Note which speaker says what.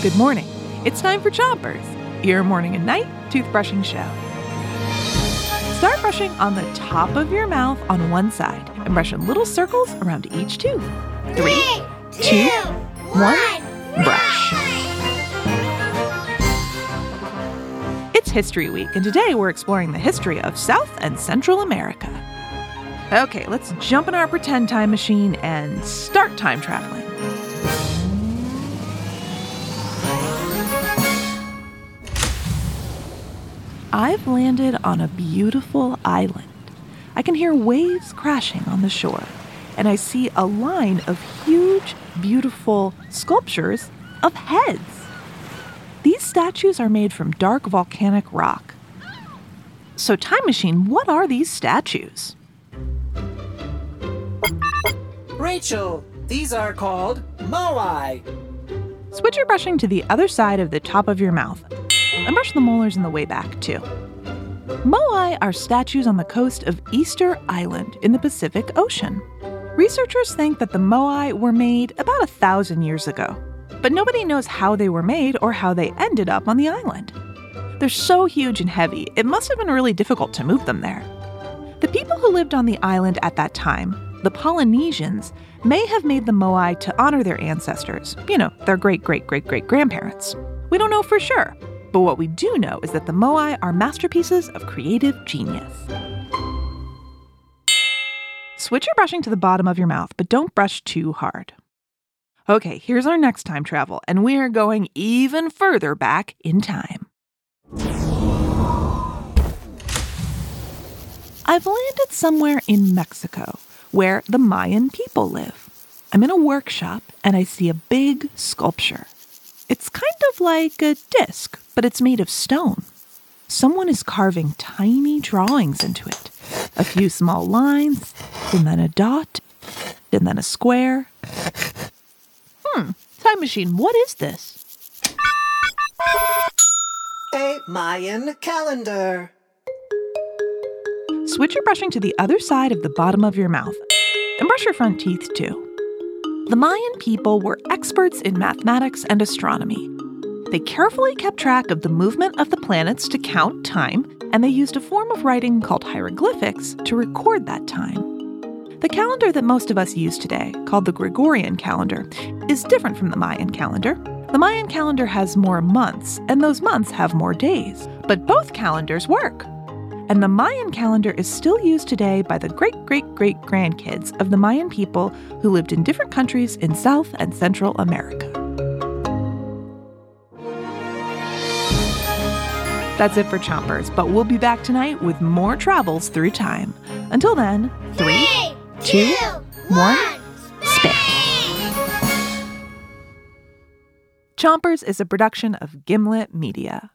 Speaker 1: Good morning. It's time for Chompers, your morning and night toothbrushing show. Start brushing on the top of your mouth on one side and brush in little circles around each tooth. Three, two, one, brush. It's History Week, and today we're exploring the history of South and Central America. Okay, let's jump in our pretend time machine and start time traveling. I've landed on a beautiful island. I can hear waves crashing on the shore, and I see a line of huge, beautiful sculptures of heads. These statues are made from dark volcanic rock. So, Time Machine, what are these statues?
Speaker 2: Rachel, these are called moai.
Speaker 1: Switch your brushing to the other side of the top of your mouth and brush the molars in the way back, too. Moai are statues on the coast of Easter Island in the Pacific Ocean. Researchers think that the moai were made about a thousand years ago, but nobody knows how they were made or how they ended up on the island. They're so huge and heavy, it must have been really difficult to move them there. The people who lived on the island at that time, the Polynesians, may have made the moai to honor their ancestors, you know, their great great great great grandparents. We don't know for sure, but what we do know is that the moai are masterpieces of creative genius. Switch your brushing to the bottom of your mouth, but don't brush too hard. Okay, here's our next time travel, and we are going even further back in time. I've landed somewhere in Mexico where the Mayan people live. I'm in a workshop and I see a big sculpture. It's kind of like a disc, but it's made of stone. Someone is carving tiny drawings into it a few small lines, and then a dot, and then a square. Hmm, time machine, what is this?
Speaker 2: A Mayan calendar.
Speaker 1: Switch your brushing to the other side of the bottom of your mouth and brush your front teeth too. The Mayan people were experts in mathematics and astronomy. They carefully kept track of the movement of the planets to count time, and they used a form of writing called hieroglyphics to record that time. The calendar that most of us use today, called the Gregorian calendar, is different from the Mayan calendar. The Mayan calendar has more months, and those months have more days, but both calendars work and the Mayan calendar is still used today by the great great great grandkids of the Mayan people who lived in different countries in South and Central America. That's it for Chompers, but we'll be back tonight with more travels through time. Until then, three, two, one, spin. Chompers is a production of Gimlet Media.